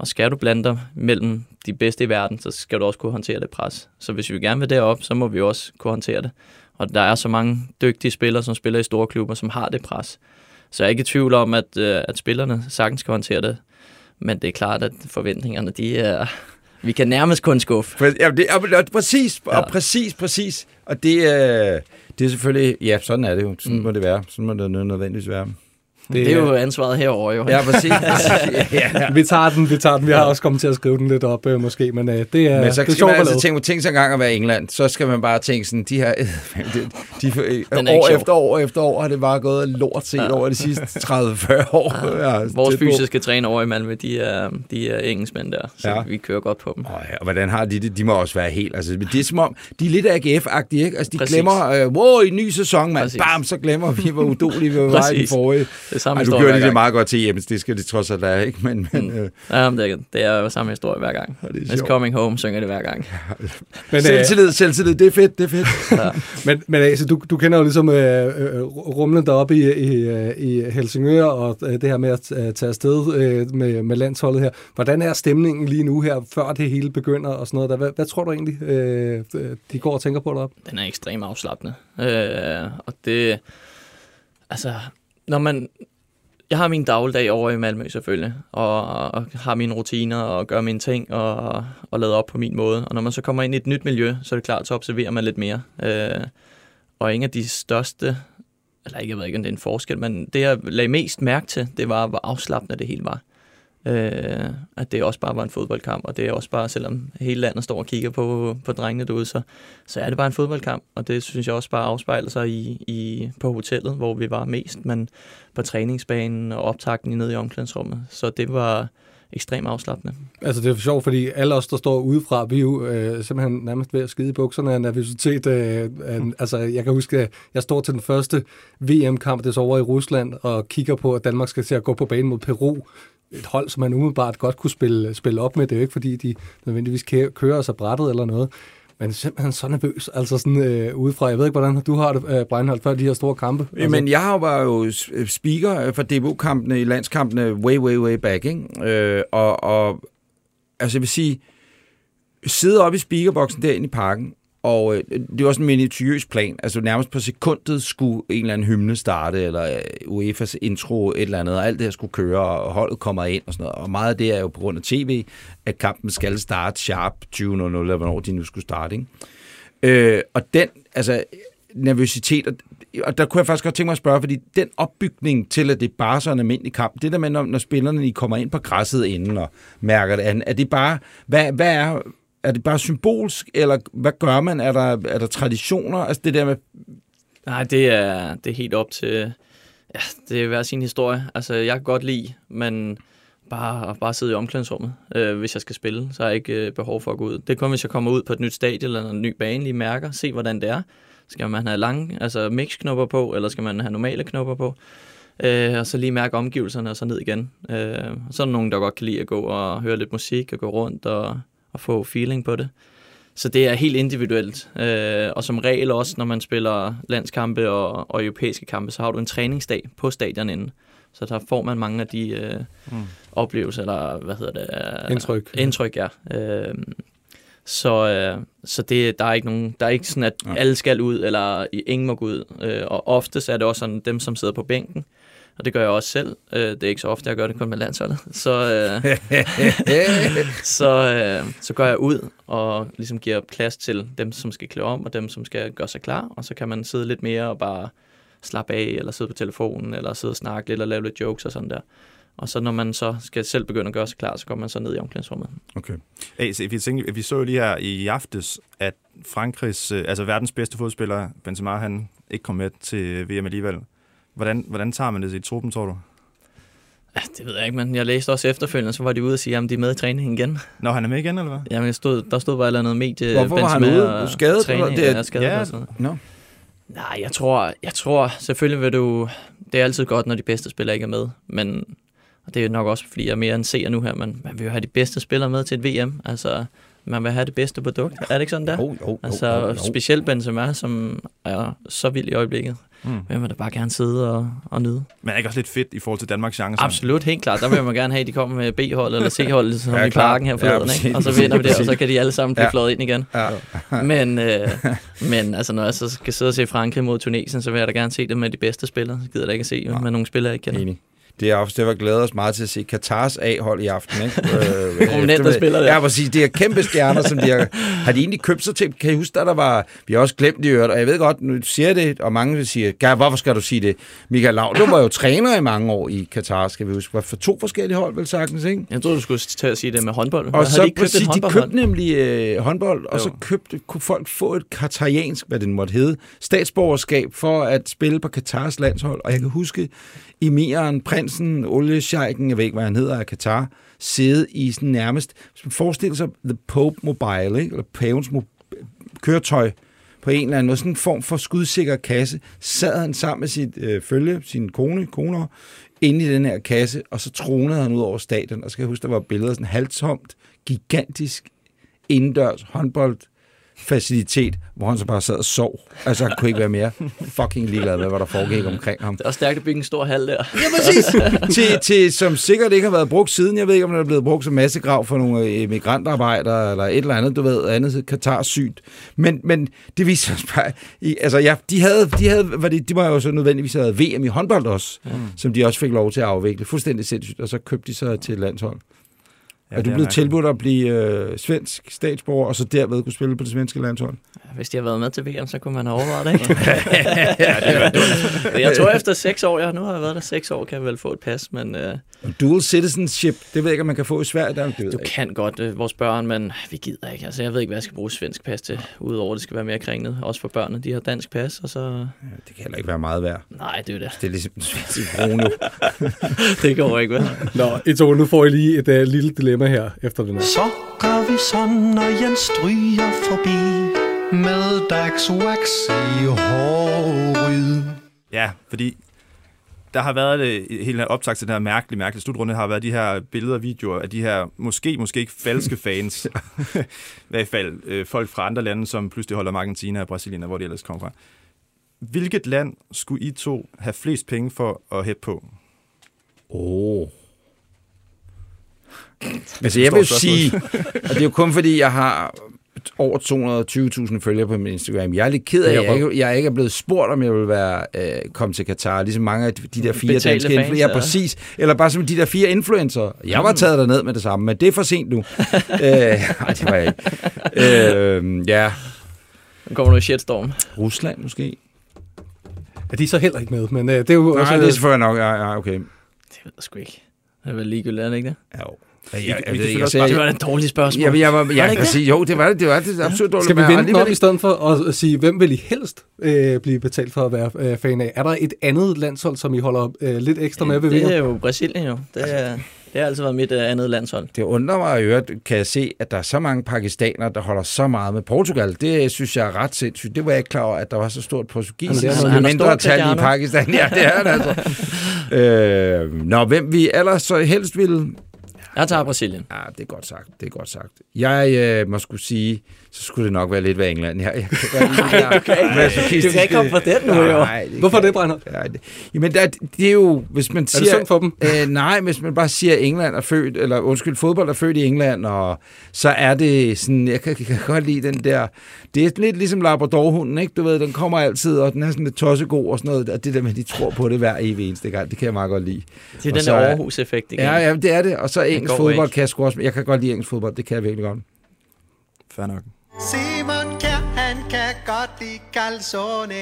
Og skal du blande dig mellem de bedste i verden, så skal du også kunne håndtere det pres. Så hvis vi gerne vil derop, så må vi også kunne håndtere det. Og der er så mange dygtige spillere, som spiller i store klubber, som har det pres. Så jeg er ikke i tvivl om, at, øh, at spillerne sagtens kan håndtere det. Men det er klart, at forventningerne, de er Vi kan nærmest kun skuffe. Ja, det, og, præcis, og Ja. præcis, præcis. Og det, øh, det er selvfølgelig, ja, sådan er det jo. Sådan Mm. må det være. Sådan må det nødvendigvis være. Det, det er jo ansvaret herover jo. Ja, præcis. præcis. ja. Vi tager den, vi tager den. Vi har også kommet til at skrive den lidt op, øh, måske, men øh, det er, Men så det er skal man altså tænke, tænke sig engang at være i England. Så skal man bare tænke sådan, de her... De, de, Den er år sjov. efter år efter år har det bare gået lort set Ja. over de sidste 30-40 år. Ja, Vores tæt på. fysiske træner over i Malmø, de er, de er engelskmænd der, så Ja. ja. vi kører godt på dem. Åh, ja, og hvordan har de det? De må også være helt... Altså, det er som om, de er lidt AGF-agtige, ikke? Altså, de Præcis. glemmer, øh, wow, i ny sæson, mand. Præcis. Bam, så glemmer vi, hvor udolige vi var i forrige. Det er samme Ej, du gjorde det gang. meget godt til hjemme, det skal de trods alt være, ikke? Men, men Mm. øh, Ja, men det, er, det er jo samme historie hver gang. det er It's coming home, synger det hver gang. Men, øh, Selvtillid, selvtillid, det er fedt, det er fedt. Ja. Men, men altså, du, du kender jo ligesom øh, øh, rumlen deroppe i, i, i Helsingør, og det her med at tage afsted øh, med, med landsholdet her. Hvordan er stemningen lige nu her, før det hele begynder og sådan noget? Der? Hvad, hvad tror du egentlig, øh, de går og tænker på deroppe? Den er ekstremt afslappende. Øh, og det... Altså, når man... Jeg har min dagligdag over i Malmø selvfølgelig, og, og har mine rutiner og gør mine ting og, og lader op på min måde. Og når man så kommer ind i et nyt miljø, så er det klart, så observerer man lidt mere. Øh, og en af de største, eller ikke, jeg ved ikke, om det er en forskel, men det jeg lagde mest mærke til, det var, hvor afslappende det hele var. Øh, at det også bare var en fodboldkamp, og det er også bare, selvom hele landet står og kigger på, på drengene derude, så, så er det bare en fodboldkamp, og det synes jeg også bare afspejler sig i, i, på hotellet, hvor vi var mest, men på træningsbanen og optakten nede i omklædningsrummet. Så det var ekstremt afslappende. Altså, det er for sjovt, fordi alle os, der står udefra, vi er jo øh, simpelthen nærmest ved at skide i bukserne af nervøsitet. Øh, øh, altså, jeg kan huske, at jeg står til den første VM-kamp, det er så over i Rusland, og kigger på, at Danmark skal til at gå på banen mod Peru. Et hold, som man umiddelbart godt kunne spille, spille op med. Det er jo ikke, fordi de nødvendigvis kø- kører sig brættet eller noget. Men simpelthen så nervøs, altså sådan øh, udefra. Jeg ved ikke, hvordan du har det, øh, Breinholt, før de her store kampe. Altså, Men jeg har jo var jo s- speaker øh, for DBU-kampene i landskampene way, way, way back, ikke? Øh, og, og altså jeg vil sige, sidde oppe i speakerboksen derinde i parken, og øh, det var sådan en minutiøs plan. Altså nærmest på sekundet skulle en eller anden hymne starte, eller øh, UEFA's intro, et eller andet, og alt det her skulle køre, og holdet kommer ind og sådan noget. Og meget af det er jo på grund af tv, at kampen skal starte sharp 20.00, eller hvornår de nu skulle starte, ikke? Øh, og den, altså, nervøsitet, og, og der kunne jeg faktisk godt tænke mig at spørge, fordi den opbygning til, at det bare er så en almindelig kamp, det der med, når, når spillerne de kommer ind på græsset inden og mærker det andet, er det bare, hvad, hvad er, er det bare symbolsk, eller hvad gør man? Er der, er der traditioner? Altså det der med, Nej, det er, det er helt op til... Ja, det er hver sin historie. Altså, jeg kan godt lide, men bare, bare sidde i omklædningsrummet, øh, hvis jeg skal spille. Så har jeg ikke øh, behov for at gå ud. Det er kun, hvis jeg kommer ud på et nyt stadion eller en ny bane, lige mærker, se hvordan det er. Skal man have lange, altså mix-knopper på, eller skal man have normale knopper på? Øh, og så lige mærke omgivelserne, og så ned igen. Øh, og så er der nogen, der godt kan lide at gå og høre lidt musik, og gå rundt og, og få feeling på det. Så det er helt individuelt. Øh, og som regel også, når man spiller landskampe og, og europæiske kampe, så har du en træningsdag på stadion inden. Så der får man mange af de øh, Mm. oplevelser, eller hvad hedder det? øh, Indtryk. Indtryk, ja. Øh, så øh, så det, der er ikke nogen, der er ikke sådan, at Ja. alle skal ud, eller ingen må gå ud. Øh, og oftest er det også sådan, dem, som sidder på bænken, og det gør jeg også selv. Øh, det er ikke så ofte, jeg gør det kun med landsholdet. Så, øh, så, øh, så går jeg ud og ligesom giver plads til dem, som skal klæde om, og dem, som skal gøre sig klar. Og så kan man sidde lidt mere og bare slappe af, eller sidde på telefonen, eller sidde og snakke lidt, og lave lidt jokes og sådan der. Og så når man så skal selv begynde at gøre sig klar, så går man så ned i omklædningsrummet. okay. Hey, så vi, tænkte, vi så jo lige her i aftes, at Frankrigs, altså verdens bedste fodspiller, Benzema, han ikke kom med til VM alligevel. Hvordan, hvordan tager man det i truppen, tror du? Ja, det ved jeg ikke, men jeg læste også efterfølgende, så var de ude og sige, at de er med i træningen igen. Når han er med igen, eller hvad? Jamen, jeg stod, der stod bare et eller andet medie. Hvorfor var han ude? og Skadet, Træning, eller? Det er- ja, skadet Ja. sådan. Nå. Nej, jeg tror, jeg tror, selvfølgelig vil du... Det er altid godt, når de bedste spillere ikke er med, men og det er nok også, fordi jeg er mere en seer nu her, men man vil jo have de bedste spillere med til et VM. Altså, man vil have det bedste produkt. Er det ikke sådan der? Jo, jo, jo, Altså, jo, jo. specielt Benzema, som er så vild i øjeblikket. Mm. Hvem vil da bare gerne sidde og, og nyde? Men er det ikke også lidt fedt i forhold til Danmarks chancer? Absolut, helt klart. Der vil man gerne have, at de kommer med B-hold eller C-hold, som Ja, ja, i parken her Ja, forleden, præcis, ikke? Og så vinder vi det, og så kan de alle sammen blive Ja. ja. flået ind igen. Ja. Men, øh, men altså, når jeg så skal sidde og se Frankrig mod Tunesien, så vil jeg da gerne se det med de bedste spillere. Så gider jeg da ikke at se Nej. med nogle spillere, jeg ikke kender. Enig. Det er også det, var glæder os meget til at se Katars A-hold i aften. Ikke? Øh, spillere der. Ja, præcis. Det er kæmpe stjerner, som de har, har de egentlig købt sig til. Kan I huske, der, der var... Vi har også glemt det i øvrigt, og jeg ved godt, nu siger det, og mange vil sige, "Gær, hvorfor skal du sige det? Michael Laud, du var jo træner i mange år i Katar, skal vi huske. Var for to forskellige hold, vel sagtens, ikke? Jeg troede, du skulle til at sige det med håndbold. Og Havde så de ikke præcis, de købte nemlig øh, håndbold, og Jo. så købte, kunne folk få et katariansk, hvad det måtte hedde, statsborgerskab for at spille på Katars landshold. Og jeg kan huske emiren, prinsen, oliesjejken, jeg ved ikke, hvad han hedder af Katar, sidde i sådan nærmest, hvis man forestiller sig The Pope Mobile, ikke? eller pavens mo- køretøj, på en eller anden måde, sådan en form for skudsikker kasse, sad han sammen med sit øh, følge, sin kone, koner, inde i den her kasse, og så tronede han ud over stadion, og så kan jeg huske, der var billeder sådan halvtomt, gigantisk, indendørs håndbold facilitet, hvor han så bare sad og sov. Altså, han kunne ikke være mere fucking ligeglad med, hvad der foregik omkring ham. Det er stærkt at bygge en stor hal der. Ja, præcis. til, til, som sikkert ikke har været brugt siden. Jeg ved ikke, om det er blevet brugt som massegrav for nogle øh, migrantarbejdere, eller et eller andet, du ved, andet Katar sygt. Men, men det viser sig bare... I, altså, ja, de havde, de havde, var det, de var jo så nødvendigvis havde VM i håndbold også, mm. som de også fik lov til at afvikle. Fuldstændig sindssygt. Og så købte de så til landshold. Ja, er du blevet tilbudt at blive øh, svensk statsborger, og så derved kunne spille på det svenske landshold? Hvis de har været med til VM, så kunne man have overvejet det, ikke? jeg tror efter seks år, ja, nu har jeg været der seks år, kan jeg vel få et pas, men øh, Dual citizenship, det ved jeg ikke, om man kan få i Sverige. Der, det du jeg ikke. kan godt øh, vores børn, men vi gider ikke. Altså, jeg ved ikke, hvad jeg skal bruge svensk pas til, udover at det skal være mere kringlet. Også for børnene, de har dansk pas, og så... Ja, det kan heller ikke være meget værd. Nej, det er det. Det er ligesom den svenske krone. jo. Det går ikke, vel? Nå, I to, nu får I lige et uh, lille dilemma her efter den her. Så gør vi sådan, når Jens stryger forbi med Dax Wax i håret. Ja, fordi der har været det, hele optag til den her mærkelige, mærkelige slutrunde, har været de her billeder og videoer af de her, måske, måske ikke falske fans. I hvert fald øh, folk fra andre lande, som pludselig holder Argentina og Brasilien, og hvor de ellers kommer fra. Hvilket land skulle I to have flest penge for at hætte på? Åh. Oh. Altså, jeg vil sige, og det er jo kun fordi, jeg har over 220.000 følgere på min Instagram. Jeg er lidt ked af, Det at er jeg ikke, jeg ikke er blevet spurgt, om jeg vil være øh, komme til Katar, ligesom mange af de der fire Betalte danske influencer. Ja, præcis. Eller bare som de der fire influencer. Jeg var taget derned med det samme, men det er for sent nu. øh, nej, det var jeg ikke. Øh, ja, Nu kommer du i shitstorm. Rusland måske. Ja, de er så heller ikke med, men uh, det er jo også... Nej, det er selvfølgelig nok. Ja, ja, okay. Det ved jeg sgu ikke. Det er vel ligegyldigt, er det ikke det? Ja, jo. Jeg, jeg, jeg, jeg, også sagde, Det var et dårligt spørgsmål. jeg, jeg, var, det jeg ikke kan sige, jo, det var det. Det var det. Absolut dårligt. Skal vi alligevel op i stedet for at sige, hvem vil I helst øh, blive betalt for at være øh, fan af? Er der et andet landshold, som I holder øh, lidt ekstra med ved det er jo Brasilien jo. Det, er, det har altid været mit uh, andet landshold. Det undrer mig at høre, kan jeg se, at der er så mange pakistanere, der holder så meget med Portugal. Det synes jeg er ret sindssygt. Det var jeg ikke klar over, at der var så stort portugisisk. Det er Altså, noget- han er mindre tal i. Pakistan. Ja, det er han altså. øh, nå, hvem vi ellers så helst ville... Jeg tager Brasilien. Ja, det er godt sagt. Det er godt sagt. Jeg øh, må skulle sige, så skulle det nok være lidt ved England. Jeg, jeg kan godt lide det der du kan ikke- masochistiske- du kan ikke komme på den nu, jo. Nej, Hvorfor kan- det, Breinholt? Ja, det, jamen, der, det er jo, hvis man Er siger... det synd for dem? Øh, nej, hvis man bare siger, at England er født, eller undskyld, fodbold er født i England, og så er det sådan, jeg kan, jeg kan godt lide den der, det er lidt ligesom Labradorhunden, ikke? Du ved, den kommer altid, og den er sådan lidt tossegod og sådan noget, og det der med, at de tror på det hver evig eneste gang, det kan jeg meget godt lide. Det er Og den så der er- Aarhus-effekt igen. Ja, ja, det er det, og så engelsk fodbold ikke. kan jeg sgu også, jeg kan godt lide engelsk fodbold, det kan jeg virkelig godt. Fair nok. Simon Kjær, han kan godt lide calzone.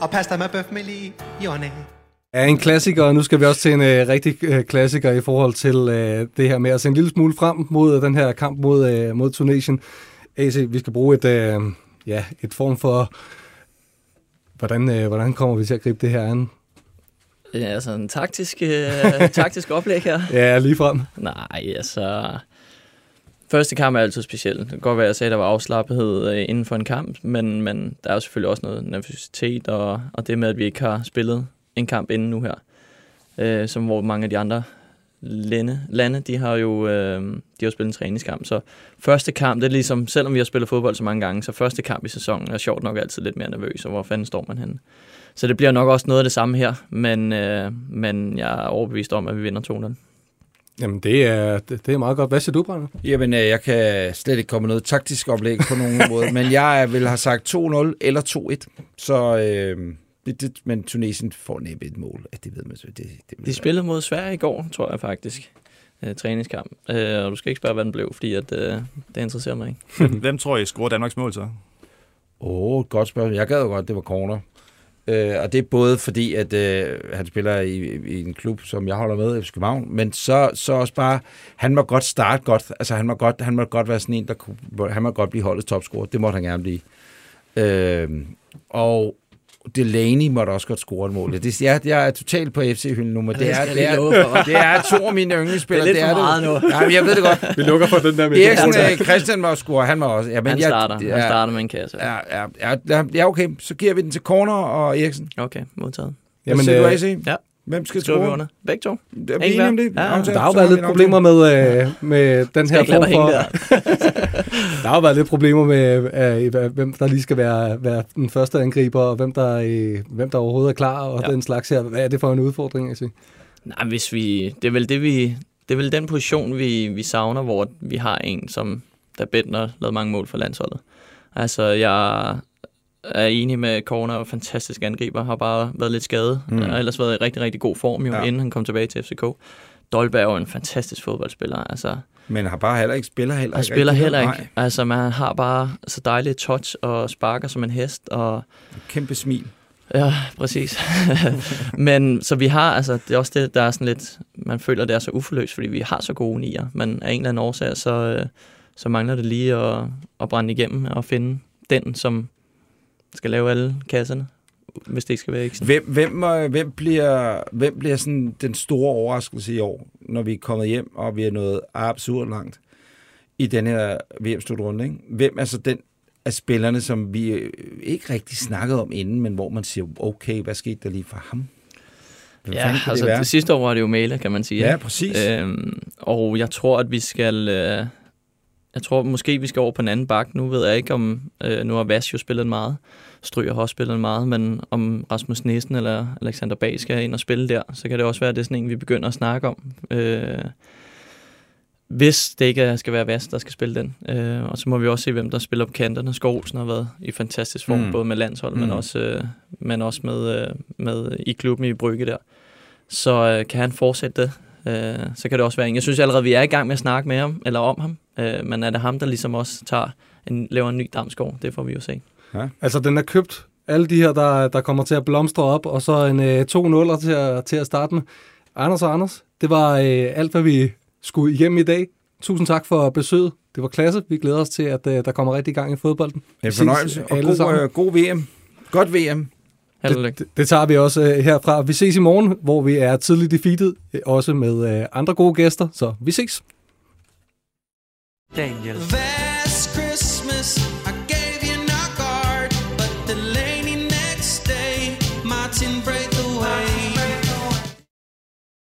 Og pasta med bøf med lione. er en klassiker, og nu skal vi også til en øh, rigtig øh, klassiker i forhold til øh, det her med at se en lille smule frem mod den her kamp mod, øh, mod Tunesien. AC, vi skal bruge et, øh, ja, et form for, hvordan, øh, hvordan kommer vi til at gribe det her an? Ja, altså en taktisk, øh, taktisk oplæg her. Ja, lige frem. Nej, altså... Første kamp er altid speciel. Det kan godt være, at jeg sagde, at der var afslappethed øh, inden for en kamp, men, men der er jo selvfølgelig også noget nervøsitet, og, og det med, at vi ikke har spillet en kamp inden nu her, øh, som hvor mange af de andre lande, lande de har jo øh, de har spillet en træningskamp. Så første kamp, det er ligesom, selvom vi har spillet fodbold så mange gange, så første kamp i sæsonen er sjovt nok altid lidt mere nervøs, og hvor fanden står man henne? Så det bliver nok også noget af det samme her, men, øh, men jeg er overbevist om, at vi vinder 2-0. Jamen, det er, det, det er meget godt. Hvad siger du, Brænder? Jamen, øh, jeg kan slet ikke komme med noget taktisk oplæg på nogen måde, men jeg vil have sagt 2-0 eller 2-1. Så øh, Det, det, men Tunesien får næppe et mål. Ja, det ved man så. Det, det De spillede mod Sverige i går, tror jeg faktisk. Øh, træningskamp. Øh, og du skal ikke spørge, hvad den blev, fordi at, øh, det interesserer mig ikke. Hvem, hvem tror I scorer Danmarks mål så? Åh, oh, godt spørgsmål. Jeg gad jo godt, det var corner. Øh, og det er både fordi, at øh, han spiller i, i en klub, som jeg holder med, FC København, men så, så også bare, han må godt starte godt. Altså, han må godt, han må godt være sådan en, der kunne, han må godt blive holdets topscorer. Det måtte han gerne blive. Øh, og Delaney måtte også godt score et mål. Det, jeg, jeg er totalt på FC-hylden nu, men det er, det, er, det er to af mine yndlingsspillere. Det er lidt for meget nu. Ja, men jeg ved det godt. Vi lukker for den der med. Eriksen, øh, Christian må score, han må også. Ja, men Han jeg, starter, han ja, starter med en kasse. Ja, ja, ja, ja, okay. Så giver vi den til Corner og Eriksen. Okay, modtaget. Hvad Jamen, siger du, øh, AC? ja. Hvem skal Skriver vi score? under. Begge to. Er vi Ikke enige om det? Ja, Aftale, Der har jo været lidt problemer med, øh, med den her form for... der. Der har jo været lidt problemer med, øh, hvem der lige skal være, være den første angriber, og hvem der, øh, hvem der overhovedet er klar, og Ja. den slags her. Hvad er det for en udfordring, jeg Nej, hvis vi, det er vel det, vi, det er vel den position, vi, vi savner, hvor vi har en, som der Bentner lavet mange mål for landsholdet. Altså, jeg er enig med Corner og fantastisk angriber, har bare været lidt skadet, Mm. og ellers været i rigtig, rigtig god form, jo, Ja. inden han kom tilbage til FCK. Dolberg er jo en fantastisk fodboldspiller, altså, Men har bare heller ikke spiller heller ikke. spiller rigtig. heller Nej, ikke. Altså, man har bare så dejligt touch og sparker som en hest, og Kæmpe smil. Ja, præcis. men så vi har, altså, det er også det, der er sådan lidt, man føler, det er så uforløst, fordi vi har så gode nier, men af en eller anden årsag, så, øh, så mangler det lige at, at brænde igennem og finde den, som skal lave alle kasserne, hvis det ikke skal være Eriksen. Hvem, hvem, øh, hvem, bliver, hvem bliver sådan den store overraskelse i år, når vi er kommet hjem, og vi er nået absurd langt i den her VM-slutrunde? Ikke? Hvem er så den af spillerne, som vi øh, ikke rigtig snakkede om inden, men hvor man siger, okay, hvad skete der lige for ham? Hvem Ja, altså det være? det sidste år var det jo Mæle, kan man sige. Ja, præcis. Øhm, og jeg tror, at vi skal... Øh, jeg tror måske, vi skal over på en anden bak. Nu ved jeg ikke, om... Øh, nu har Vas jo spillet meget. Stryger har også spillet meget. Men om Rasmus Nissen eller Alexander Bag skal ind og spille der, så kan det også være, at det er sådan en, vi begynder at snakke om. Øh, hvis det ikke skal være Vas, der skal spille den. Øh, og så må vi også se, hvem der spiller på kanterne. Skov Olsen har været i fantastisk form, Mm. både med landshold, mm. men også, øh, men også med, øh, med i klubben i Brygge der. Så øh, kan han fortsætte det, øh, så kan det også være en. Jeg synes allerede, vi er i gang med at snakke med ham, eller om ham. Øh, men er det ham, der ligesom også tager en, laver en ny Damsgaard? Det får vi jo se. Altså, den er købt. Alle de her, der, der kommer til at blomstre op, og så en øh, to nuller til at, til at starte med. Anders og Anders, det var øh, alt, hvad vi skulle igennem i dag. Tusind tak for besøget. Det var klasse. Vi glæder os til, at øh, der kommer rigtig gang i fodbolden. En fornøjelse, og god, øh, god VM. Godt VM. Held og lykke. Det, det tager vi også øh, herfra. Vi ses i morgen, hvor vi er tidligt i feedet, øh, også med øh, andre gode gæster. Så vi ses. Daniel. Hvad